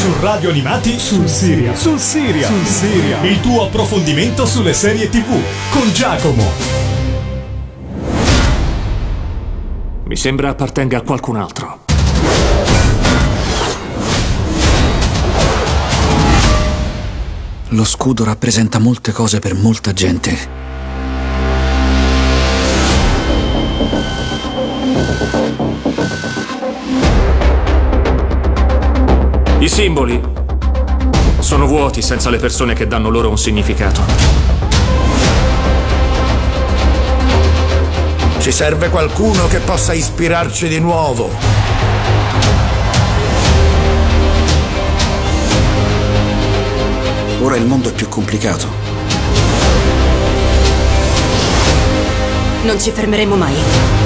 Su Radio Animati sul Siria. Sul Siria. Sul Siria. Il tuo approfondimento sulle serie TV con Giacomo. Mi sembra appartenga a qualcun altro. Lo scudo rappresenta molte cose per molta gente. Simboli sono vuoti senza le persone che danno loro un significato. Ci serve qualcuno che possa ispirarci di nuovo. Ora il mondo è più complicato. Non ci fermeremo mai.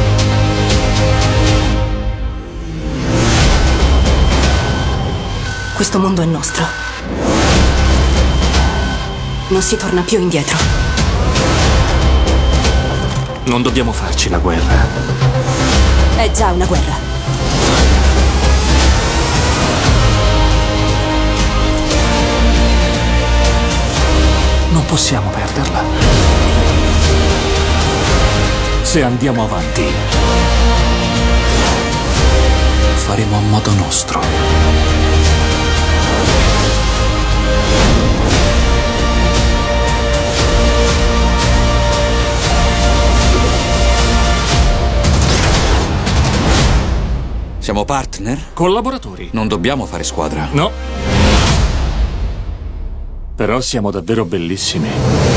Questo mondo è nostro. Non si torna più indietro. Non dobbiamo farci la guerra. È già una guerra. Non possiamo perderla. Se andiamo avanti, Faremo a modo nostro. Siamo partner? collaboratori. Non dobbiamo fare squadra. No. Però siamo davvero bellissimi.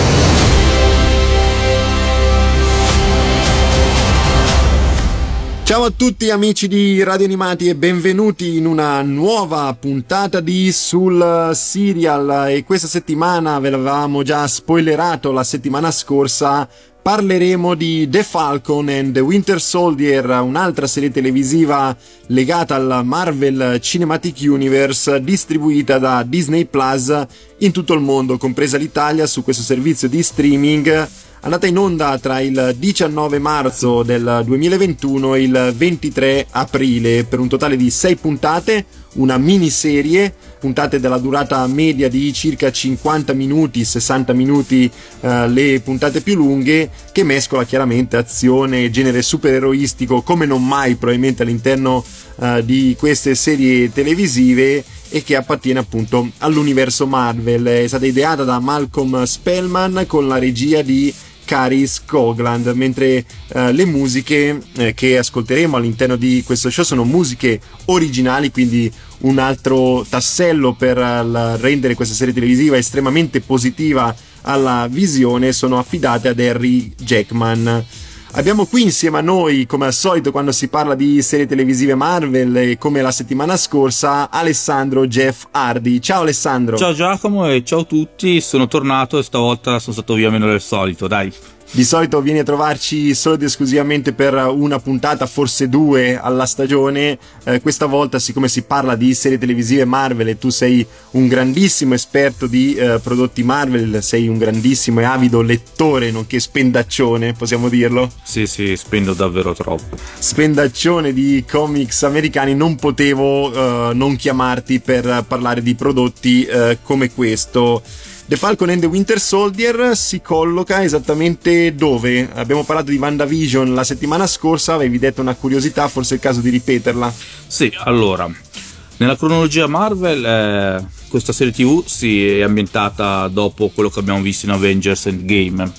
Ciao a tutti amici di Radio Animati e benvenuti in una nuova puntata di Sul Serial. E questa settimana ve l'avevamo già spoilerato la settimana scorsa parleremo di The Falcon and the Winter Soldier, un'altra serie televisiva legata al Marvel Cinematic Universe distribuita da Disney Plus in tutto il mondo, compresa l'Italia, su questo servizio di streaming andata in onda tra il 19 marzo del 2021 e il 23 aprile per un totale di 6 puntate, una miniserie, puntate della durata media di circa 50 minuti, 60 minuti eh, le puntate più lunghe, che mescola chiaramente azione e genere supereroistico come non mai probabilmente all'interno eh, di queste serie televisive e che appartiene appunto all'universo Marvel. È stata ideata da Malcolm Spellman con la regia di Caris Cogland, mentre eh, le musiche eh, che ascolteremo all'interno di questo show sono musiche originali, quindi un altro tassello per uh, rendere questa serie televisiva estremamente positiva alla visione, sono affidate ad Harry Jackman. Abbiamo qui insieme a noi, come al solito, quando si parla di serie televisive Marvel e come la settimana scorsa, Alessandro Jeff Hardy. Ciao Alessandro. Ciao Giacomo e ciao a tutti, sono tornato e stavolta sono stato via meno del solito, dai. Di solito vieni a trovarci solo ed esclusivamente per una puntata, forse due alla stagione. Eh, questa volta, siccome si parla di serie televisive Marvel e tu sei un grandissimo esperto di eh, prodotti Marvel, sei un grandissimo e avido lettore, nonché spendaccione, possiamo dirlo? Sì, sì, spendo davvero troppo. Spendaccione di comics americani, non potevo eh, non chiamarti per parlare di prodotti eh, come questo. The Falcon and the Winter Soldier si colloca esattamente dove? Abbiamo parlato di WandaVision la settimana scorsa, avevi detto una curiosità, forse è il caso di ripeterla. Sì, allora, nella cronologia Marvel eh, questa serie tv si è ambientata dopo quello che abbiamo visto in Avengers Endgame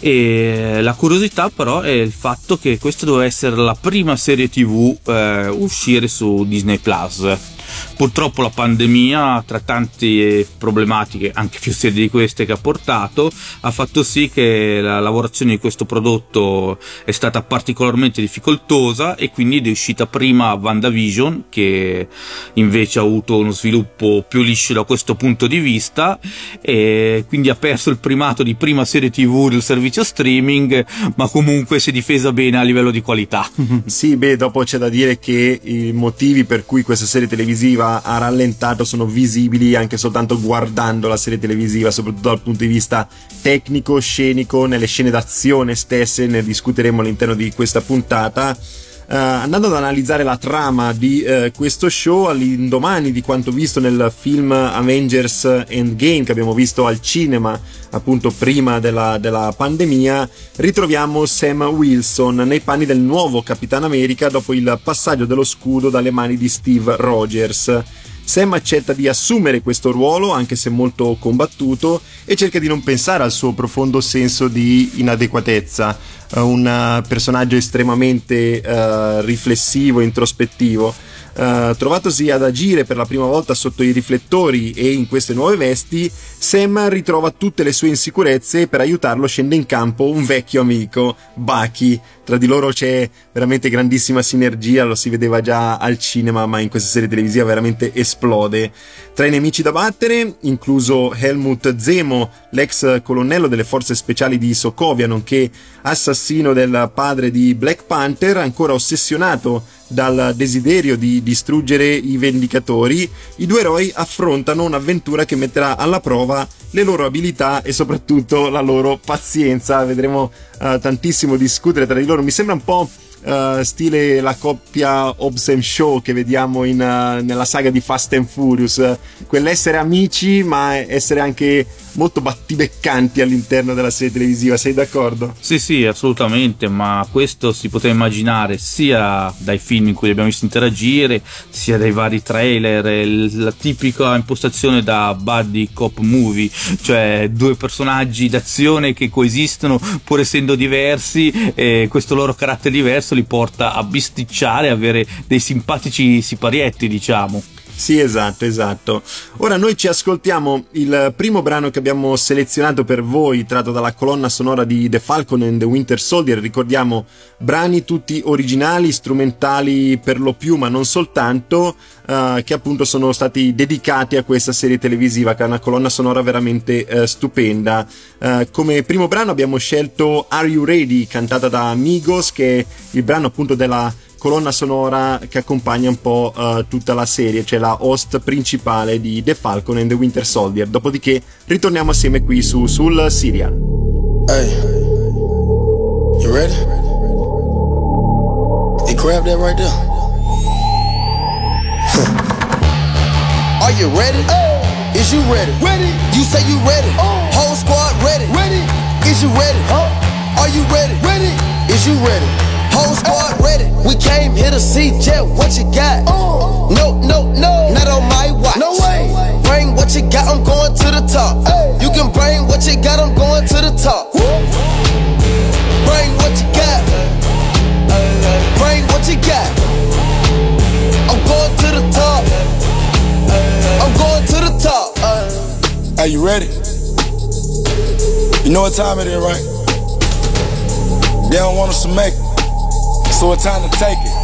e la curiosità però è il fatto che questa doveva essere la prima serie tv eh, uscire su Disney Plus Purtroppo la pandemia, tra tante problematiche, anche più serie di queste che ha portato, ha fatto sì che la lavorazione di questo prodotto è stata particolarmente difficoltosa e quindi è uscita prima WandaVision, che invece ha avuto uno sviluppo più liscio da questo punto di vista, e quindi ha perso il primato di prima serie TV del servizio streaming, ma comunque si è difesa bene a livello di qualità. sì, beh, dopo c'è da dire che i motivi per cui questa serie televisiva ha rallentato sono visibili anche soltanto guardando la serie televisiva, soprattutto dal punto di vista tecnico, scenico, nelle scene d'azione stesse, ne discuteremo all'interno di questa puntata. Uh, andando ad analizzare la trama di uh, questo show all'indomani di quanto visto nel film Avengers Endgame che abbiamo visto al cinema appunto prima della, della pandemia ritroviamo Sam Wilson nei panni del nuovo Capitano America dopo il passaggio dello scudo dalle mani di Steve Rogers Sam accetta di assumere questo ruolo, anche se molto combattuto, e cerca di non pensare al suo profondo senso di inadeguatezza, uh, un personaggio estremamente uh, riflessivo, introspettivo. Uh, trovatosi ad agire per la prima volta sotto i riflettori e in queste nuove vesti, Sam ritrova tutte le sue insicurezze e per aiutarlo scende in campo un vecchio amico, Bucky. Tra di loro c'è veramente grandissima sinergia, lo si vedeva già al cinema, ma in questa serie televisiva veramente esplode. Tra i nemici da battere, incluso Helmut Zemo, l'ex colonnello delle forze speciali di Sokovia, nonché assassino del padre di Black Panther, ancora ossessionato dal desiderio di distruggere i Vendicatori, i due eroi affrontano un'avventura che metterà alla prova le loro abilità e soprattutto la loro pazienza. Vedremo uh, tantissimo discutere tra di loro. Mi sembra un po' uh, stile la coppia Hobbs Show che vediamo in, uh, nella saga di Fast and Furious. Quell'essere amici, ma essere anche molto battibeccanti all'interno della serie televisiva, sei d'accordo? Sì, sì, assolutamente, ma questo si poteva immaginare sia dai film in cui abbiamo visti interagire, sia dai vari trailer, la tipica impostazione da buddy cop movie, cioè due personaggi d'azione che coesistono pur essendo diversi e questo loro carattere diverso li porta a bisticciare, avere dei simpatici siparietti, diciamo. Sì, esatto, esatto. Ora noi ci ascoltiamo il primo brano che abbiamo selezionato per voi, tratto dalla colonna sonora di The Falcon and the Winter Soldier. Ricordiamo brani tutti originali, strumentali per lo più, ma non soltanto, uh, che appunto sono stati dedicati a questa serie televisiva, che è una colonna sonora veramente uh, stupenda. Uh, come primo brano abbiamo scelto Are You Ready, cantata da Amigos, che è il brano appunto della colonna sonora che accompagna un po' uh, tutta la serie, cioè la host principale di The Falcon and the Winter Soldier. Dopodiché ritorniamo assieme qui su sul Serial. Hey, you ready? Grab that right there. Are you ready? Hey. Is you ready? Ready. You say you ready. Oh. Whole squad ready. Ready. Is you ready? Huh? Are you ready? Ready. Is you ready? Whole squad ready. We came here to see Jet. What you got? Uh, no, no, no. Not on my watch. No way. Bring what you got. I'm going to the top. Hey. You can bring what you got. I'm going to the top. Woo. Bring what you what you got. I'm going to the top. I'm going to the top. Uh. Are you ready? You know what time it is, right? They don't want us to make it so it's time to take it.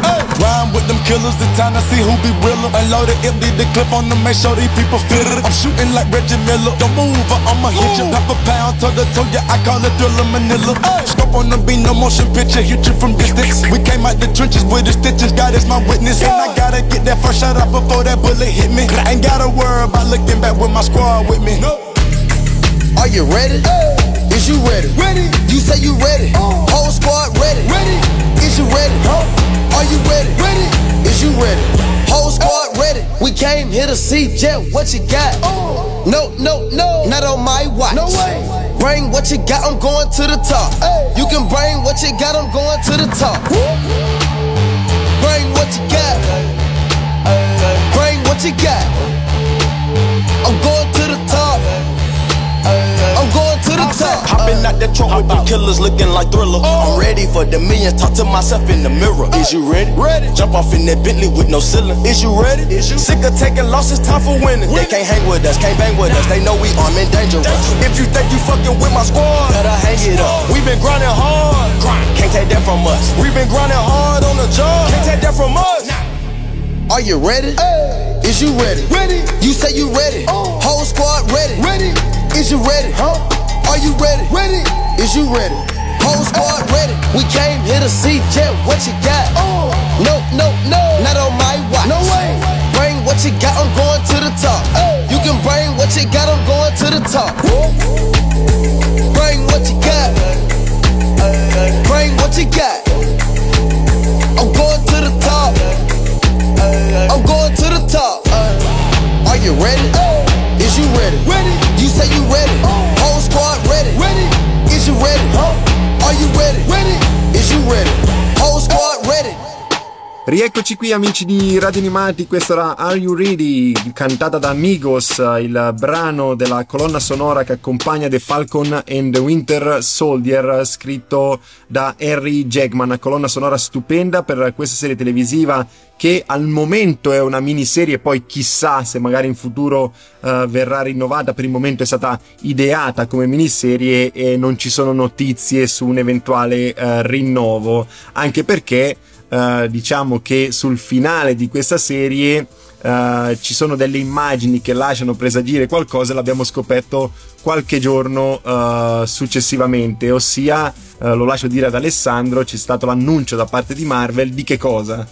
Hey. Rhyme with them killers, the time to see who be realer. Unload it, empty the clip on them, make sure these people feel it. I'm shooting like Reggie Miller. Don't move or I'ma hit you. Half a pound, toe to toe, yeah, I call it thriller Manila. Hey. Scope on the beat, no motion picture, hit you from distance. We came out the trenches with the stitches, God is my witness. And I gotta get that first shot out before that bullet hit me. Ain't gotta worry about looking back with my squad with me. No. Are you ready? Is you ready? Ready. You say you ready. Uh. Whole squad ready. Ready. Is you ready? Huh? Are you ready? Ready. Is you ready? Whole squad ready. We came here to see Jet. What you got? Uh. No, no, no. Not on my watch. No way. Bring what you got. I'm going to the top. You can bring what you got. I'm going to the top. Bring what you got. Bring what you got. I'm going going top. Hopping out that truck with the killers looking like thriller. I'm ready for the millions, talk to myself in the mirror. Is you ready? Ready. Jump off in that Bentley with no ceiling. Is you ready? Is you sick of taking losses? Time for winning. They can't hang with us, can't bang with us. They know we armed and dangerous. If you think you fucking with my squad, better hang it up. We've been grinding hard, can't take that from us. We've been grinding hard on the job, can't take that from us. Are you ready? Hey. Is you ready? Ready. You say you ready. Oh. Whole squad ready. Ready. Is you ready? Huh? Are you ready? Ready? Is you ready? Whole squad ready. We came here to see Jet. What you got? Oh. No, no, no. Not on my watch. No way. Bring what you got. I'm going to the top. Hey. You can bring what you got. I'm going to the top. Woo. Bring what you got. Bring what you got. I'm going to the top. I'm going to the top. Uh. Are you ready? Rieccoci qui amici di Radio Animati, questa era Are You Ready, cantata da Amigos, il brano della colonna sonora che accompagna The Falcon and the Winter Soldier, scritto da Harry Jackman, colonna sonora stupenda per questa serie televisiva che al momento è una miniserie, poi chissà se magari in futuro uh, verrà rinnovata, per il momento è stata ideata come miniserie e non ci sono notizie su un eventuale uh, rinnovo, anche perché Uh, diciamo che sul finale di questa serie uh, ci sono delle immagini che lasciano presagire qualcosa l'abbiamo scoperto qualche giorno uh, successivamente ossia lo lascio dire ad Alessandro c'è stato l'annuncio da parte di Marvel di che cosa?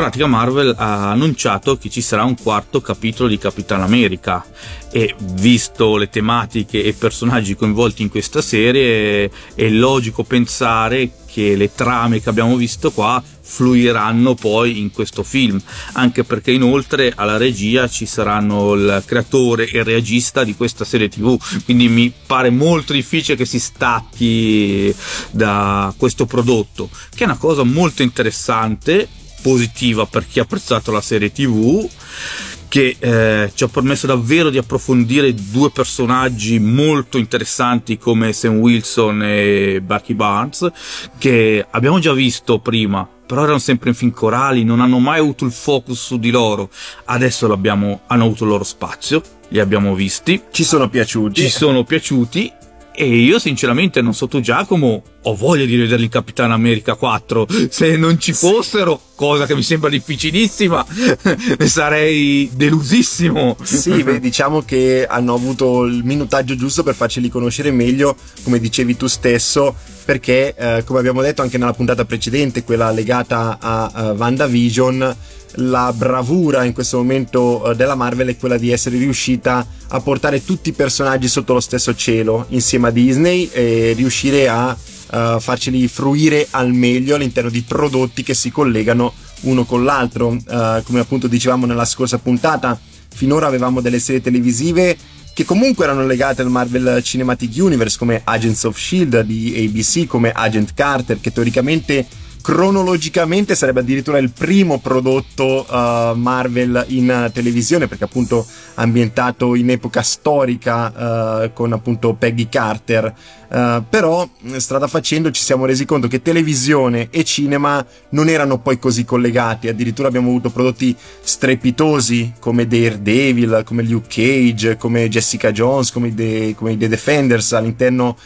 Pratica Marvel ha annunciato che ci sarà un quarto capitolo di Capitan America. E visto le tematiche e i personaggi coinvolti in questa serie è logico pensare che le trame che abbiamo visto qua fluiranno poi in questo film. Anche perché inoltre alla regia ci saranno il creatore e il regista di questa serie tv quindi mi pare molto difficile che si stacchi da questo prodotto che è una cosa molto interessante positiva per chi ha apprezzato la serie tv che eh, ci ha permesso davvero di approfondire due personaggi molto interessanti come Sam Wilson e Bucky Barnes che abbiamo già visto prima però erano sempre in film corali non hanno mai avuto il focus su di loro. Adesso hanno avuto il loro spazio li abbiamo visti. Ci sono piaciuti. Ci sono piaciuti e io sinceramente non so tu Giacomo ho voglia di vedere il Capitano America 4 se non ci fossero cosa che mi sembra difficilissima ne sarei delusissimo. Sì beh, diciamo che hanno avuto il minutaggio giusto per farceli conoscere meglio come dicevi tu stesso perché eh, come abbiamo detto anche nella puntata precedente quella legata a uh, WandaVision la bravura in questo momento uh, della Marvel è quella di essere riuscita a portare tutti i personaggi sotto lo stesso cielo insieme a Disney e riuscire a uh, farceli fruire al meglio all'interno di prodotti che si collegano uno con l'altro. Uh, come appunto dicevamo nella scorsa puntata, finora avevamo delle serie televisive che comunque erano legate al Marvel Cinematic Universe come Agents of Shield di ABC, come Agent Carter, che teoricamente cronologicamente sarebbe addirittura il primo prodotto uh, Marvel in uh, televisione perché appunto ambientato in epoca storica uh, con appunto Peggy Carter però strada facendo ci siamo resi conto che televisione e cinema non erano poi così collegati addirittura abbiamo avuto prodotti strepitosi come Daredevil come Luke Cage come Jessica Jones come, The, come The Defenders all'interno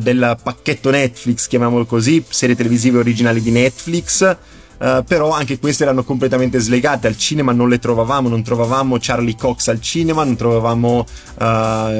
del pacchetto Netflix chiamiamolo così serie televisive originali di Netflix. Uh, però anche queste erano completamente slegate. Al cinema non le trovavamo non trovavamo Charlie Cox al cinema non trovavamo, uh,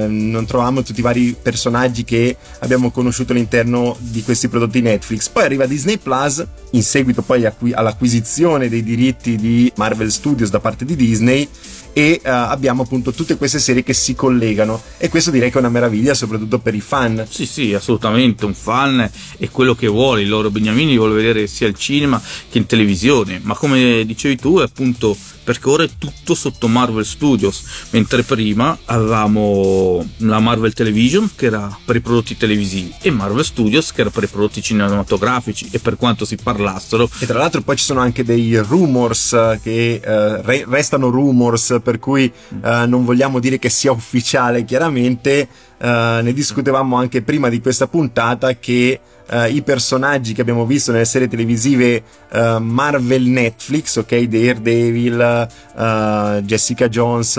non trovavamo tutti i vari personaggi che abbiamo conosciuto all'interno di questi prodotti Netflix. Poi arriva Disney Plus in seguito poi acqu- all'acquisizione dei diritti di Marvel Studios da parte di Disney e uh, abbiamo appunto tutte queste serie che si collegano. E questo direi che è una meraviglia soprattutto per i fan. Sì sì assolutamente un fan è quello che vuole. Il loro Beniamini vuole vedere sia al cinema che in televisione. Ma come dicevi tu è appunto perché ora è tutto sotto Marvel Studios, mentre prima avevamo la Marvel Television che era per i prodotti televisivi e Marvel Studios che era per i prodotti cinematografici e per quanto si parlassero. E tra l'altro poi ci sono anche dei rumors che eh, re- restano rumors per cui eh, non vogliamo dire che sia ufficiale chiaramente, eh, ne discutevamo anche prima di questa puntata che uh, i personaggi che abbiamo visto nelle serie televisive uh, Marvel Netflix, ok, Daredevil, uh, Jessica Jones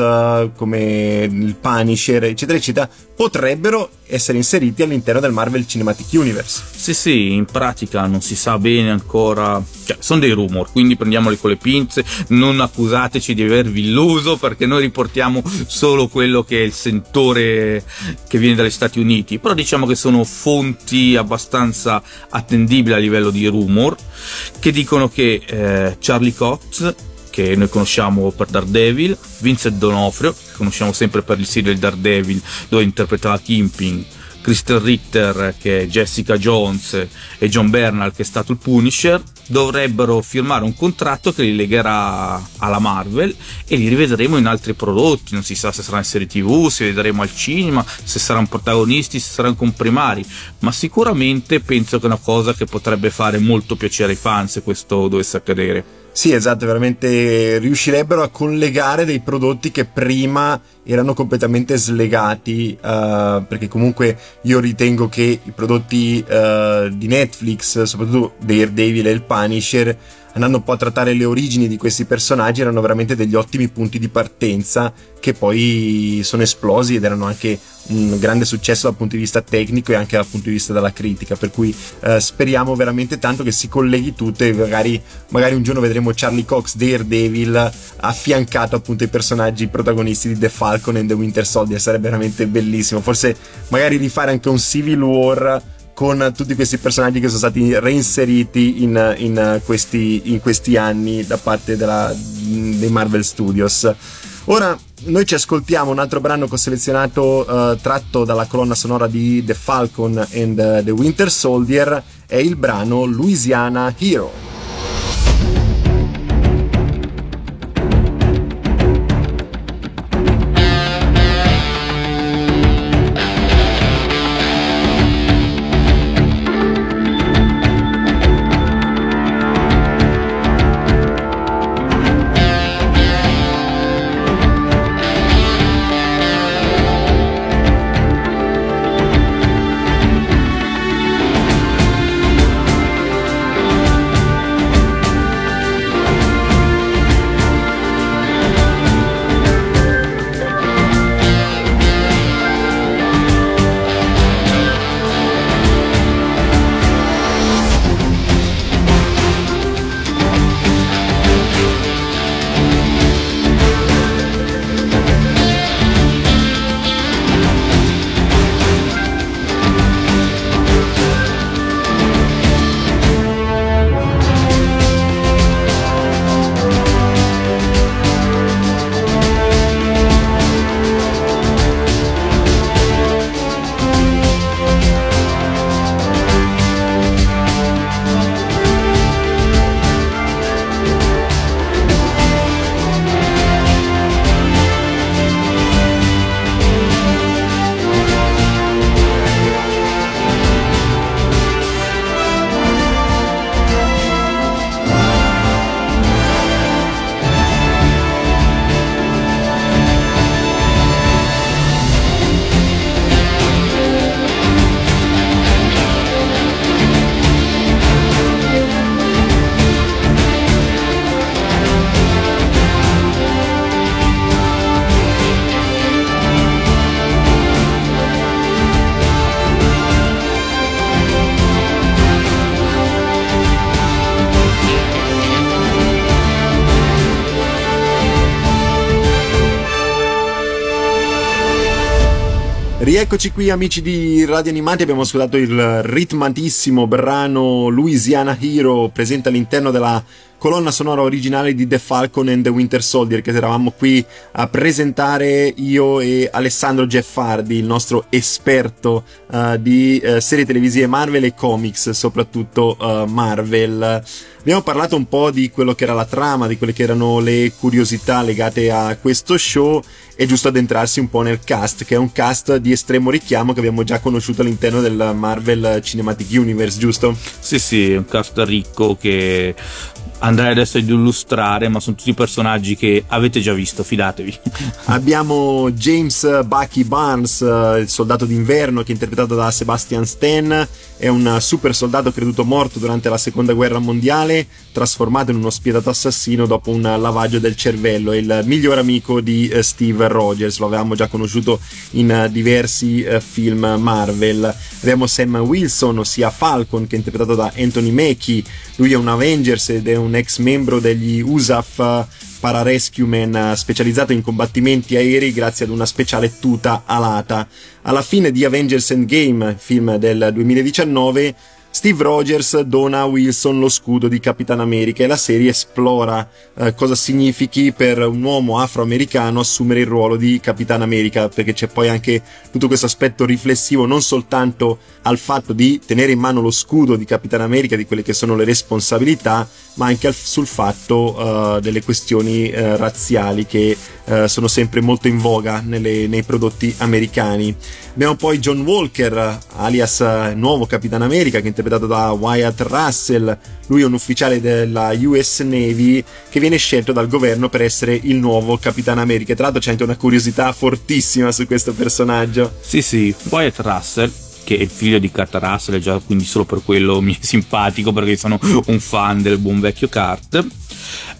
come il Punisher, eccetera, eccetera, potrebbero essere inseriti all'interno del Marvel Cinematic Universe. Sì, sì, in pratica non si sa bene ancora, cioè sono dei rumor, quindi prendiamoli con le pinze, non accusateci di avervi illuso perché noi riportiamo solo quello che è il sentore che viene dagli Stati Uniti, però diciamo che sono fonti abbastanza attendibili a livello di rumor che dicono che eh, Charlie Cox che noi conosciamo per Daredevil, Vincent Donofrio, che conosciamo sempre per il serial Daredevil dove interpretava Kimping, Kristen Ritter che è Jessica Jones e John Bernal che è stato il Punisher dovrebbero firmare un contratto che li legherà alla Marvel e li rivedremo in altri prodotti, non si sa se saranno in serie tv, se li vedremo al cinema, se saranno protagonisti, se saranno comprimari, ma sicuramente penso che è una cosa che potrebbe fare molto piacere ai fans se questo dovesse accadere. Sì, esatto, veramente riuscirebbero a collegare dei prodotti che prima erano completamente slegati, uh, perché comunque io ritengo che i prodotti uh, di Netflix, soprattutto Daredevil e il Punisher, andando un po' a trattare le origini di questi personaggi, erano veramente degli ottimi punti di partenza che poi sono esplosi ed erano anche un grande successo dal punto di vista tecnico e anche dal punto di vista della critica. Per cui eh, speriamo veramente tanto che si colleghi tutto e magari, magari un giorno vedremo Charlie Cox Daredevil affiancato appunto ai personaggi protagonisti di The Falcon e The Winter Soldier. Sarebbe veramente bellissimo. Forse magari rifare anche un Civil War con tutti questi personaggi che sono stati reinseriti in, in, questi, in questi, anni da parte della, dei Marvel Studios. Ora noi ci ascoltiamo un altro brano che ho selezionato uh, tratto dalla colonna sonora di The Falcon and the Winter Soldier, è il brano Louisiana Hero. Rieccoci qui amici di Radio Animati, abbiamo ascoltato il ritmatissimo brano Louisiana Hero presente all'interno della colonna sonora originale di The Falcon and the Winter Soldier che eravamo qui a presentare io e Alessandro Geffardi, il nostro esperto uh, di uh, serie televisive Marvel e comics, soprattutto uh, Marvel. Abbiamo parlato un po' di quello che era la trama, di quelle che erano le curiosità legate a questo show. È giusto addentrarsi un po' nel cast, che è un cast di estremo richiamo che abbiamo già conosciuto all'interno del Marvel Cinematic Universe, giusto? Sì, sì, un cast ricco che andrei adesso ad illustrare, ma sono tutti personaggi che avete già visto, fidatevi. Abbiamo James Bucky Barnes, il soldato d'inverno, che è interpretato da Sebastian Stan, è un super soldato creduto morto durante la seconda guerra mondiale, trasformato in uno spietato assassino dopo un lavaggio del cervello, è il miglior amico di eh, Steve Rogers, lo avevamo già conosciuto in eh, diversi eh, film Marvel. Abbiamo Sam Wilson, ossia Falcon, che è interpretato da Anthony Mackie, lui è un Avengers ed è un ex membro degli USAF pararescueman specializzato in combattimenti aerei grazie ad una speciale tuta alata. Alla fine di Avengers Endgame, film del 2019, Steve Rogers dona a Wilson lo scudo di Capitan America e la serie esplora eh, cosa significhi per un uomo afroamericano assumere il ruolo di Capitan America, perché c'è poi anche tutto questo aspetto riflessivo non soltanto al fatto di tenere in mano lo scudo di Capitan America, di quelle che sono le responsabilità, ma anche al, sul fatto uh, delle questioni uh, razziali che uh, sono sempre molto in voga nelle, nei prodotti americani. Abbiamo poi John Walker, alias nuovo Capitan America, che è interpretato da Wyatt Russell. Lui è un ufficiale della US Navy che viene scelto dal governo per essere il nuovo Capitan America. Tra l'altro c'è anche una curiosità fortissima su questo personaggio. Sì, sì, Wyatt Russell che è il figlio di Kurt Russell, già quindi solo per quello mi è simpatico perché sono un fan del buon vecchio Kurt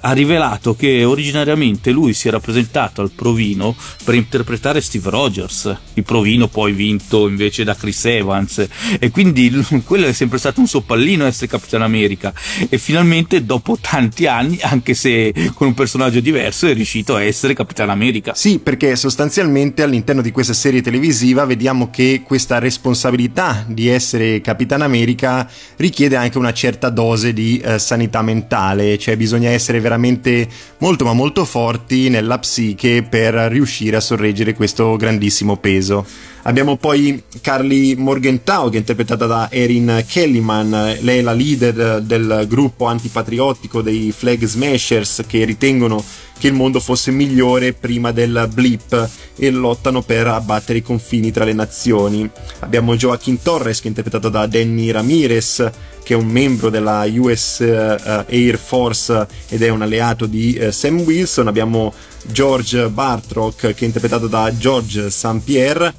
ha rivelato che originariamente lui si era presentato al provino per interpretare Steve Rogers, il provino poi vinto invece da Chris Evans. E quindi quello è sempre stato un suo pallino essere Capitan America. E finalmente dopo tanti anni, anche se con un personaggio diverso, è riuscito a essere Capitan America. Sì, perché sostanzialmente all'interno di questa serie televisiva vediamo che questa responsabilità di essere Capitan America richiede anche una certa dose di eh, sanità mentale, cioè bisogna essere veramente molto ma molto forti nella psiche per riuscire a sorreggere questo grandissimo peso. Abbiamo poi Carly Morgenthau che è interpretata da Erin Kellyman, lei è la leader del gruppo antipatriottico dei Flag Smashers che ritengono che il mondo fosse migliore prima del blip e lottano per abbattere i confini tra le nazioni. Abbiamo Joaquin Torres che è interpretato da Danny Ramirez che è un membro della US eh, Air Force ed è un alleato di uh, Sam Wilson. Abbiamo George Bartrock che è interpretato da George St. Pierre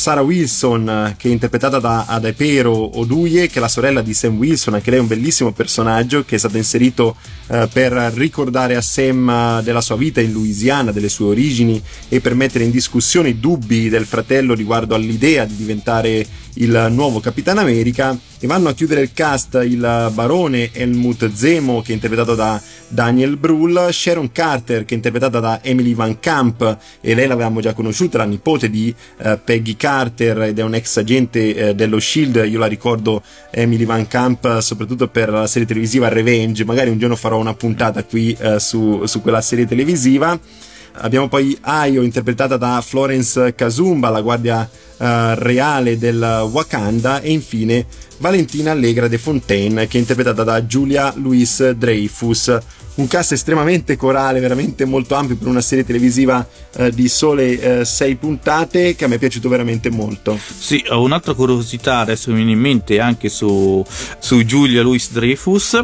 Sarah Wilson, che è interpretata da Adepero Oduye, che è la sorella di Sam Wilson, anche lei è un bellissimo personaggio che è stato inserito eh, per ricordare a Sam eh, della sua vita in Louisiana, delle sue origini e per mettere in discussione i dubbi del fratello riguardo all'idea di diventare il nuovo Capitan America e vanno a chiudere il cast il barone Helmut Zemo che è interpretato da Daniel Brühl, Sharon Carter che è interpretata da Emily Van Camp e lei l'avevamo già conosciuta, la nipote di uh, Peggy Carter ed è un ex agente uh, dello Shield, io la ricordo Emily Van Camp soprattutto per la serie televisiva Revenge, magari un giorno farò una puntata qui uh, su, su quella serie televisiva. Abbiamo poi Ayo interpretata da Florence Kazumba, la guardia uh, reale del Wakanda e infine Valentina Allegra de Fontaine che è interpretata da Julia Louis Dreyfus un cast estremamente corale, veramente molto ampio per una serie televisiva uh, di sole uh, sei puntate che a me è piaciuto veramente molto. Sì, ho un'altra curiosità adesso mi viene in mente anche su, su Julia Louis Dreyfus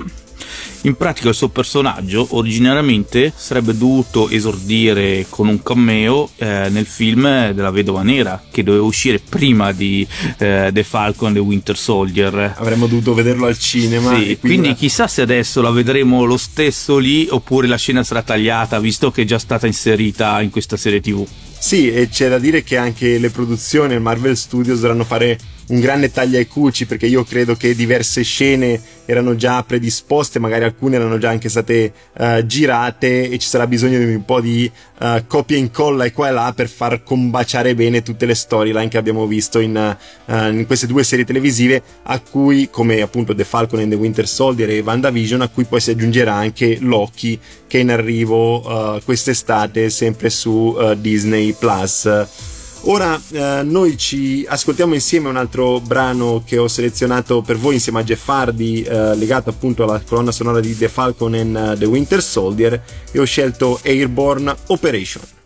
in pratica il suo personaggio originariamente sarebbe dovuto esordire con un cameo eh, nel film della Vedova Nera che doveva uscire prima di eh, The Falcon e The Winter Soldier. Avremmo dovuto vederlo al cinema. Sì, quindi, quindi chissà se adesso la vedremo lo stesso lì oppure la scena sarà tagliata visto che è già stata inserita in questa serie tv. Sì, e c'è da dire che anche le produzioni Marvel Studios dovranno fare un grande taglia ai cuci perché io credo che diverse scene erano già predisposte, magari alcune erano già anche state uh, girate e ci sarà bisogno di un po' di uh, copia e incolla e qua e là per far combaciare bene tutte le storyline che abbiamo visto in, uh, in, queste due serie televisive a cui come appunto The Falcon and the Winter Soldier e WandaVision a cui poi si aggiungerà anche Loki che è in arrivo quest'estate sempre su Disney Plus. Ora eh, noi ci ascoltiamo insieme un altro brano che ho selezionato per voi insieme a Jeff Hardy, eh, legato appunto alla colonna sonora di The Falcon and uh, The Winter Soldier, e ho scelto Airborne Operation.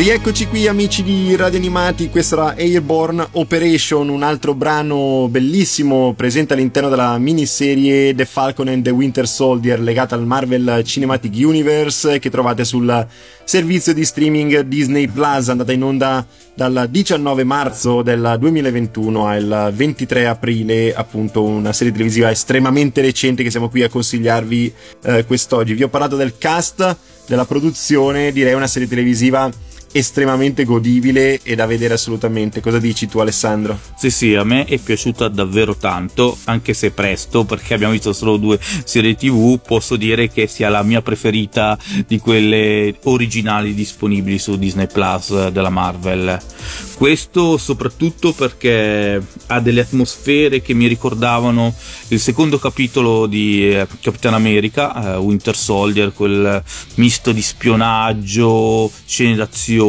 Rieccoci qui amici di Radio Animati, questa era Airborne Operation, un altro brano bellissimo presente all'interno della miniserie The Falcon and the Winter Soldier legata al Marvel Cinematic Universe che trovate sul servizio di streaming Disney Plus, andata in onda dal 19 marzo del 2021 al 23 aprile, appunto una serie televisiva estremamente recente che siamo qui a consigliarvi eh, quest'oggi. Vi ho parlato del cast, della produzione, direi una serie televisiva estremamente godibile e da vedere assolutamente. Cosa dici tu, Alessandro? Sì, sì, a me è piaciuta davvero tanto, anche se presto, perché abbiamo visto solo due serie TV. Posso dire che sia la mia preferita di quelle originali disponibili su Disney Plus della Marvel. Questo soprattutto perché ha delle atmosfere che mi ricordavano il secondo capitolo di eh, Capitan America, eh, Winter Soldier, quel misto di spionaggio, scene d'azione,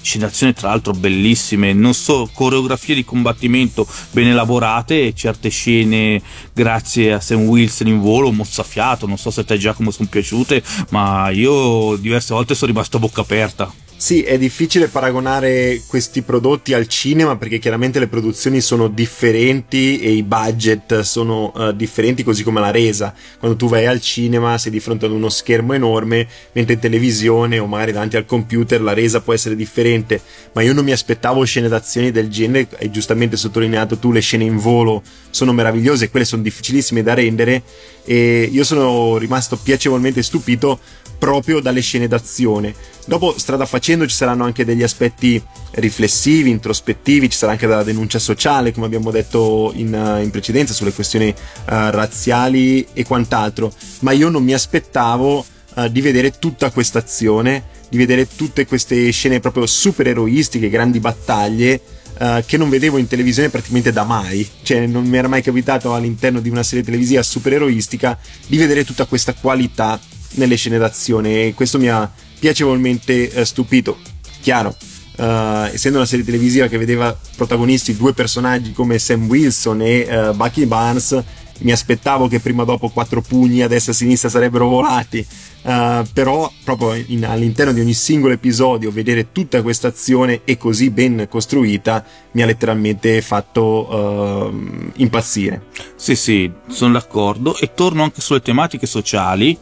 scene d'azione tra l'altro bellissime, non so, coreografie di combattimento ben elaborate e certe scene grazie a Sam Wilson in volo, mozzafiato, non so se a te Giacomo sono piaciute, ma io diverse volte sono rimasto a bocca aperta. Sì, è difficile paragonare questi prodotti al cinema perché chiaramente le produzioni sono differenti e i budget sono uh, differenti così come la resa. Quando tu vai al cinema sei di fronte ad uno schermo enorme, mentre in televisione o magari davanti al computer la resa può essere differente, ma io non mi aspettavo scene d'azione del genere, hai giustamente sottolineato tu le scene in volo sono meravigliose, quelle sono difficilissime da rendere e io sono rimasto piacevolmente stupito proprio dalle scene d'azione. Dopo, strada facendo, ci saranno anche degli aspetti riflessivi, introspettivi, ci sarà anche della denuncia sociale, come abbiamo detto in, in precedenza, sulle questioni uh, razziali e quant'altro. Ma io non mi aspettavo uh, di vedere tutta questa azione, di vedere tutte queste scene proprio super eroistiche, grandi battaglie. Uh, che non vedevo in televisione praticamente da mai, cioè non mi era mai capitato all'interno di una serie televisiva super eroistica di vedere tutta questa qualità nelle scene d'azione e questo mi ha piacevolmente eh, stupito. Chiaro, Uh, essendo una serie televisiva che vedeva protagonisti due personaggi come Sam Wilson e uh, Bucky Barnes, mi aspettavo che prima o dopo quattro pugni a destra e a sinistra sarebbero volati. Uh, però, proprio in, all'interno di ogni singolo episodio, vedere tutta questa azione e così ben costruita mi ha letteralmente fatto impazzire. Sì, sì, sono d'accordo. E torno anche sulle tematiche sociali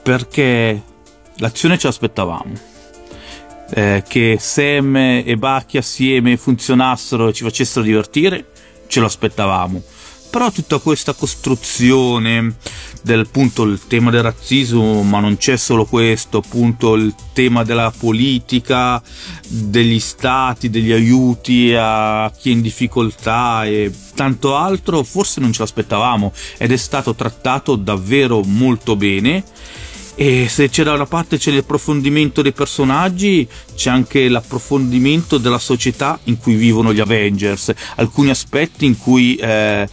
perché l'azione ci aspettavamo. Eh, che Sam e Bucky assieme funzionassero e ci facessero divertire, ce lo aspettavamo. Però tutta questa costruzione del punto il tema del razzismo, ma non c'è solo questo, appunto il tema della politica, degli stati, degli aiuti a chi è in difficoltà e tanto altro, forse non ce l'aspettavamo ed è stato trattato davvero molto bene e se c'è da una parte c'è l'approfondimento dei personaggi, c'è anche l'approfondimento della società in cui vivono gli Avengers, alcuni aspetti in cui eh,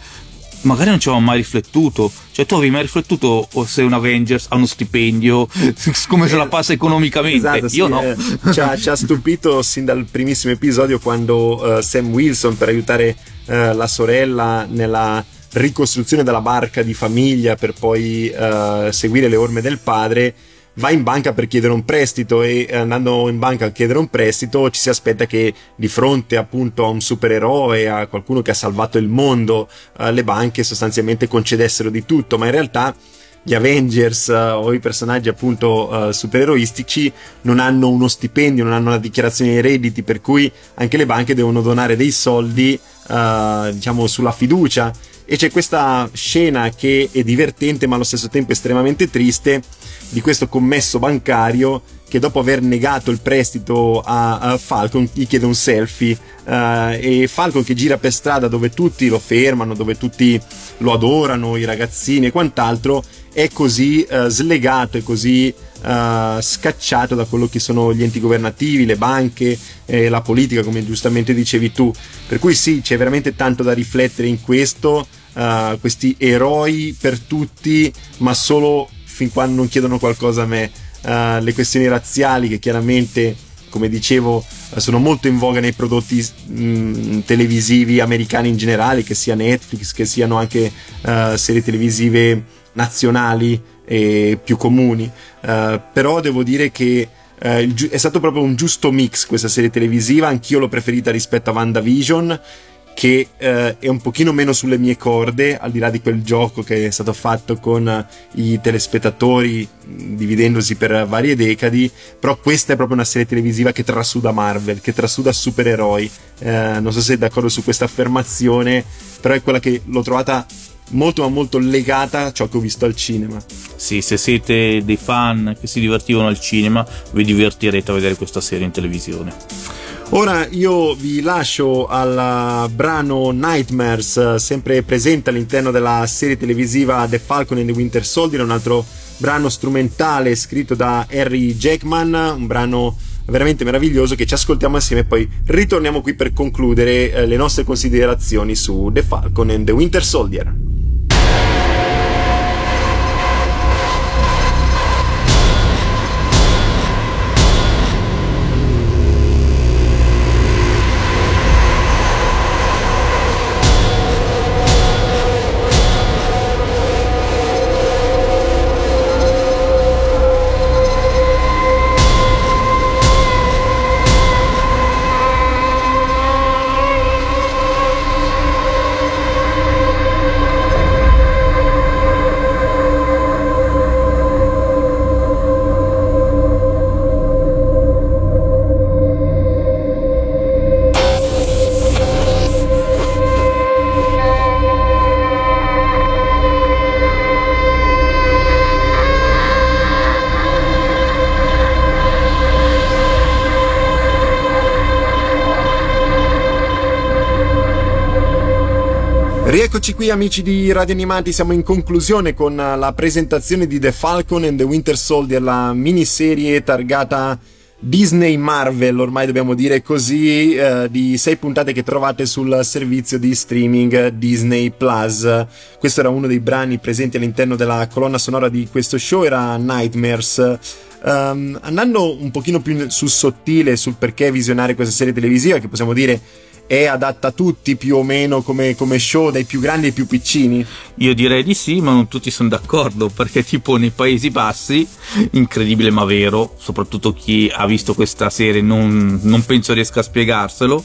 magari non ci avevamo mai riflettuto. Cioè, tu avevi mai riflettuto se un Avengers ha uno stipendio, come se la passa economicamente? Esatto, Io sì, no. eh, ci, ha, ci, ha, stupito sin dal primissimo episodio quando uh, Sam Wilson, per aiutare uh, la sorella nella ricostruzione della barca di famiglia per poi uh, seguire le orme del padre, va in banca per chiedere un prestito e andando in banca a chiedere un prestito ci si aspetta che di fronte appunto a un supereroe, a qualcuno che ha salvato il mondo, uh, le banche sostanzialmente concedessero di tutto, ma in realtà gli Avengers uh, o i personaggi appunto uh, supereroistici non hanno uno stipendio, non hanno una dichiarazione dei redditi, per cui anche le banche devono donare dei soldi, uh, diciamo, sulla fiducia e c'è questa scena che è divertente ma allo stesso tempo estremamente triste di questo commesso bancario che dopo aver negato il prestito a, a Falcon gli chiede un selfie uh, e Falcon che gira per strada dove tutti lo fermano, dove tutti lo adorano, i ragazzini e quant'altro, è così uh, slegato e così uh, scacciato da quello che sono gli enti governativi, le banche, eh, la politica, come giustamente dicevi tu. Per cui sì, c'è veramente tanto da riflettere in questo. Uh, questi eroi per tutti, ma solo fin quando non chiedono qualcosa a me. Uh, le questioni razziali che chiaramente, come dicevo, sono molto in voga nei prodotti mh, mm, televisivi americani in generale, che sia Netflix, che siano anche uh, serie televisive nazionali e più comuni. però devo dire che eh, giu- è stato proprio un giusto mix questa serie televisiva, anch'io l'ho preferita rispetto a WandaVision che eh, è un pochino meno sulle mie corde, al di là di quel gioco che è stato fatto con eh, i telespettatori dividendosi per varie decadi, però questa è proprio una serie televisiva che trasuda Marvel, che trasuda supereroi. Eh, non so se sei d'accordo su questa affermazione, però è quella che l'ho trovata molto ma molto legata a ciò che ho visto al cinema. Sì, se siete dei fan che si divertivano al cinema, vi divertirete a vedere questa serie in televisione. Ora io vi lascio al brano Nightmares, sempre presente all'interno della serie televisiva The Falcon and the Winter Soldier, un altro brano strumentale scritto da Harry Jackman, un brano veramente meraviglioso che ci ascoltiamo assieme e poi ritorniamo qui per concludere eh, le nostre considerazioni su The Falcon and the Winter Soldier. Rieccoci qui amici di Radio Animati, siamo in conclusione con la presentazione di The Falcon and the Winter Soldier, la miniserie targata Disney Marvel, ormai dobbiamo dire così, eh, di sei puntate che trovate sul servizio di streaming Disney Plus. Questo era uno dei brani presenti all'interno della colonna sonora di questo show, era Nightmares. Um, andando un pochino più sul sottile sul perché visionare questa serie televisiva, che possiamo dire è adatta a tutti più o meno come, come, show, dai più grandi ai più piccini? Io direi di sì, ma non tutti sono d'accordo, perché tipo nei Paesi Bassi, incredibile ma vero, soprattutto chi ha visto questa serie non, non penso riesca a spiegarselo,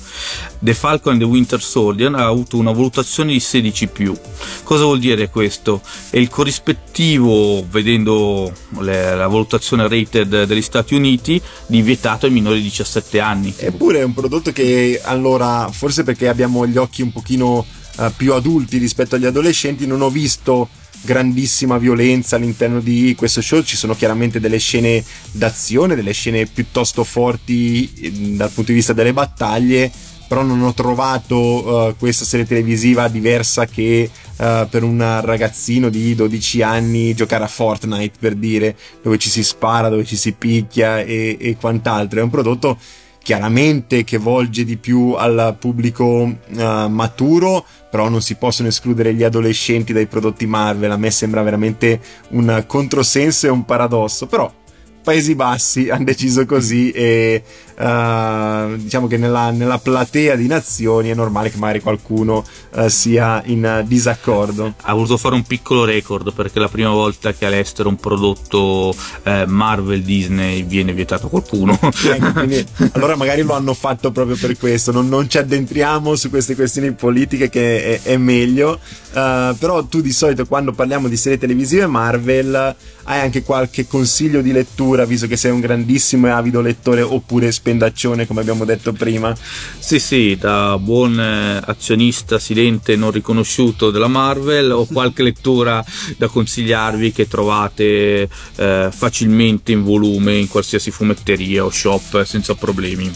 The Falcon and the Winter Soldier ha avuto una valutazione di 16 più. Cosa vuol dire questo? È il corrispettivo, vedendo le, la valutazione rated degli Stati Uniti, di vietato ai minori di 17 anni. Eppure è un prodotto che allora forse perché abbiamo gli occhi un pochino uh, più adulti rispetto agli adolescenti, non ho visto grandissima violenza all'interno di questo show. Ci sono chiaramente delle scene d'azione, delle scene piuttosto forti eh, dal punto di vista delle battaglie. Però non ho trovato uh, questa serie televisiva diversa che uh, per un ragazzino di 12 anni giocare a Fortnite per dire dove ci si spara, dove ci si picchia e, e quant'altro. È un prodotto chiaramente che volge di più al pubblico uh, maturo, però non si possono escludere gli adolescenti dai prodotti Marvel. A me sembra veramente un controsenso e un paradosso, però Paesi Bassi hanno deciso così e uh, diciamo che nella, nella, platea di nazioni è normale che magari qualcuno uh, sia in disaccordo. Ha voluto fare un piccolo record perché è la prima volta che all'estero un prodotto uh, Marvel Disney viene vietato a qualcuno. ecco, quindi, allora magari lo hanno fatto proprio per questo, non, non ci addentriamo su queste questioni politiche che è, è meglio, però tu di solito quando parliamo di serie televisive Marvel hai anche qualche consiglio di lettura, visto che sei un grandissimo e avido lettore oppure spendaccione, come abbiamo detto prima? Sì, sì, da buon eh, azionista silente non riconosciuto della Marvel ho qualche lettura da consigliarvi che trovate eh, facilmente in volume in qualsiasi fumetteria o shop senza problemi.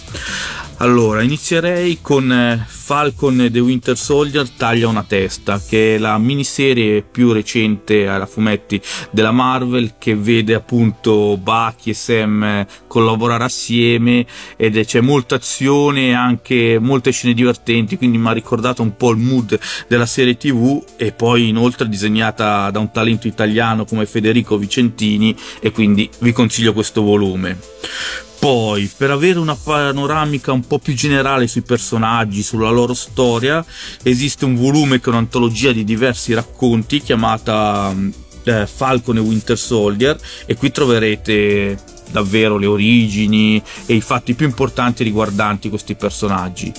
Allora, inizierei con eh, Falcon The Winter Soldier taglia una testa, che è la miniserie più recente alla fumetti della Marvel che vede appunto Bucky e Sam eh, collaborare assieme ed c'è molta azione e anche molte scene divertenti, quindi mi ha ricordato un po' il mood della serie TV e poi inoltre disegnata da un talento italiano come Federico Vicentini e quindi vi consiglio questo volume. Poi, per avere una panoramica un po' più generale sui personaggi, sulla loro storia, esiste un volume che è un'antologia di diversi racconti chiamata mm, eh, Falcon e Winter Soldier e qui troverete davvero le origini e i fatti più importanti riguardanti questi personaggi.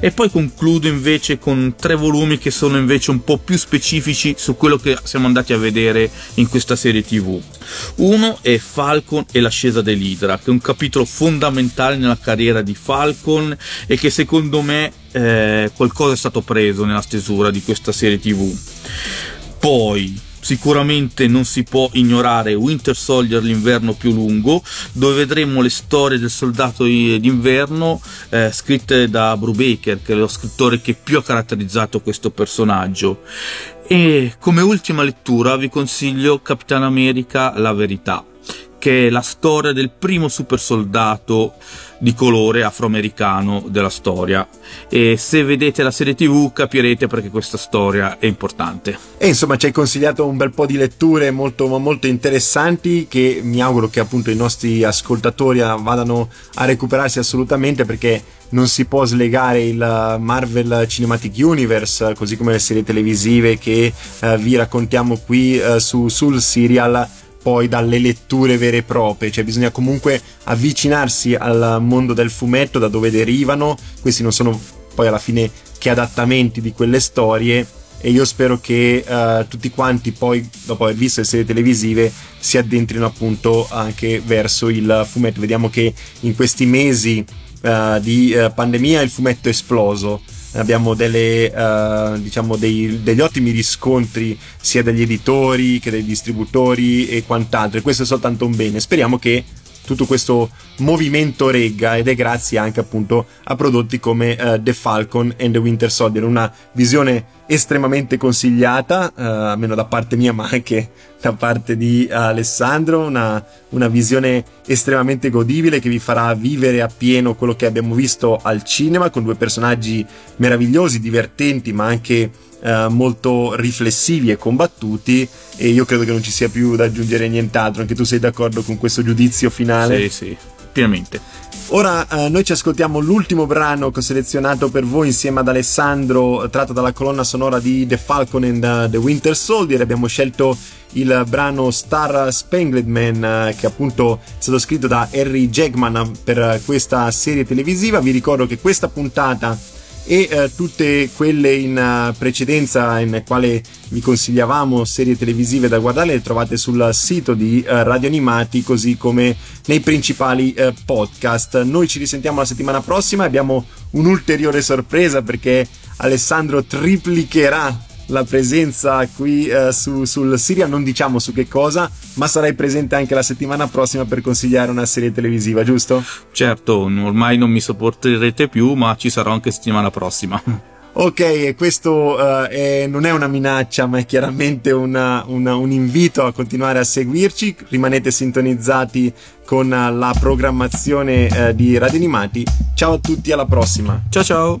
E poi concludo invece con tre volumi che sono invece un po' più specifici su quello che siamo andati a vedere in questa serie TV. Uno è Falcon e l'ascesa dell'Idra, che è un capitolo fondamentale nella carriera di Falcon e che secondo me eh, qualcosa è stato preso nella stesura di questa serie TV. Poi Sicuramente non si può ignorare Winter Soldier l'inverno più lungo, dove vedremo le storie del soldato d'inverno eh, scritte da Brubaker, che è lo scrittore che più ha caratterizzato questo personaggio. E come ultima lettura vi consiglio Capitan America La verità che è la storia del primo super soldato di colore afroamericano della storia. E se vedete la serie tv capirete perché questa storia è importante. E insomma ci hai consigliato un bel po' di letture molto, molto interessanti che mi auguro che appunto i nostri ascoltatori vadano a recuperarsi assolutamente perché non si può slegare il Marvel Cinematic Universe così come le serie televisive che uh, vi raccontiamo qui uh, su, sul serial poi dalle letture vere e proprie, cioè bisogna comunque avvicinarsi al mondo del fumetto da dove derivano, questi non sono poi alla fine che adattamenti di quelle storie. E io spero che uh, tutti quanti poi dopo aver visto le serie televisive si addentrino appunto anche verso il fumetto. Vediamo che in questi mesi uh, di uh, pandemia il fumetto è esploso abbiamo delle, uh, diciamo dei, degli ottimi riscontri sia dagli editori che dai distributori e quant'altro e questo è soltanto un bene. Speriamo che tutto questo movimento regga ed è grazie anche appunto a prodotti come uh, The Falcon and the Winter Soldier, una visione estremamente consigliata, uh, almeno da parte mia ma anche da parte di Alessandro, una, una, visione estremamente godibile che vi farà vivere appieno quello che abbiamo visto al cinema con due personaggi meravigliosi, divertenti ma anche uh, molto riflessivi e combattuti e io credo che non ci sia più da aggiungere nient'altro, anche tu sei d'accordo con questo giudizio finale? Sì, sì, pienamente. Ora eh, noi ci ascoltiamo l'ultimo brano che ho selezionato per voi insieme ad Alessandro, tratto dalla colonna sonora di The Falcon and the Winter Soldier. Abbiamo scelto il brano Star Spangled Man, eh, che appunto è stato scritto da Harry Jackman per questa serie televisiva. Vi ricordo che questa puntata e eh, tutte quelle in uh, precedenza in quale vi consigliavamo serie televisive da guardare le trovate sul sito di uh, Radio Animati così come nei principali uh, podcast. Noi ci risentiamo la settimana prossima, abbiamo un'ulteriore sorpresa perché Alessandro triplicherà la presenza qui uh, su, sul Siria, non diciamo su che cosa, ma sarai presente anche la settimana prossima per consigliare una serie televisiva, giusto? Certo, ormai non mi sopporterete più, ma ci sarò anche settimana prossima. Ok, questo uh, è, non è una minaccia, ma è chiaramente una, una, un invito a continuare a seguirci. Rimanete sintonizzati con la programmazione uh, di Radio Animati. Ciao a tutti, alla prossima. Ciao ciao.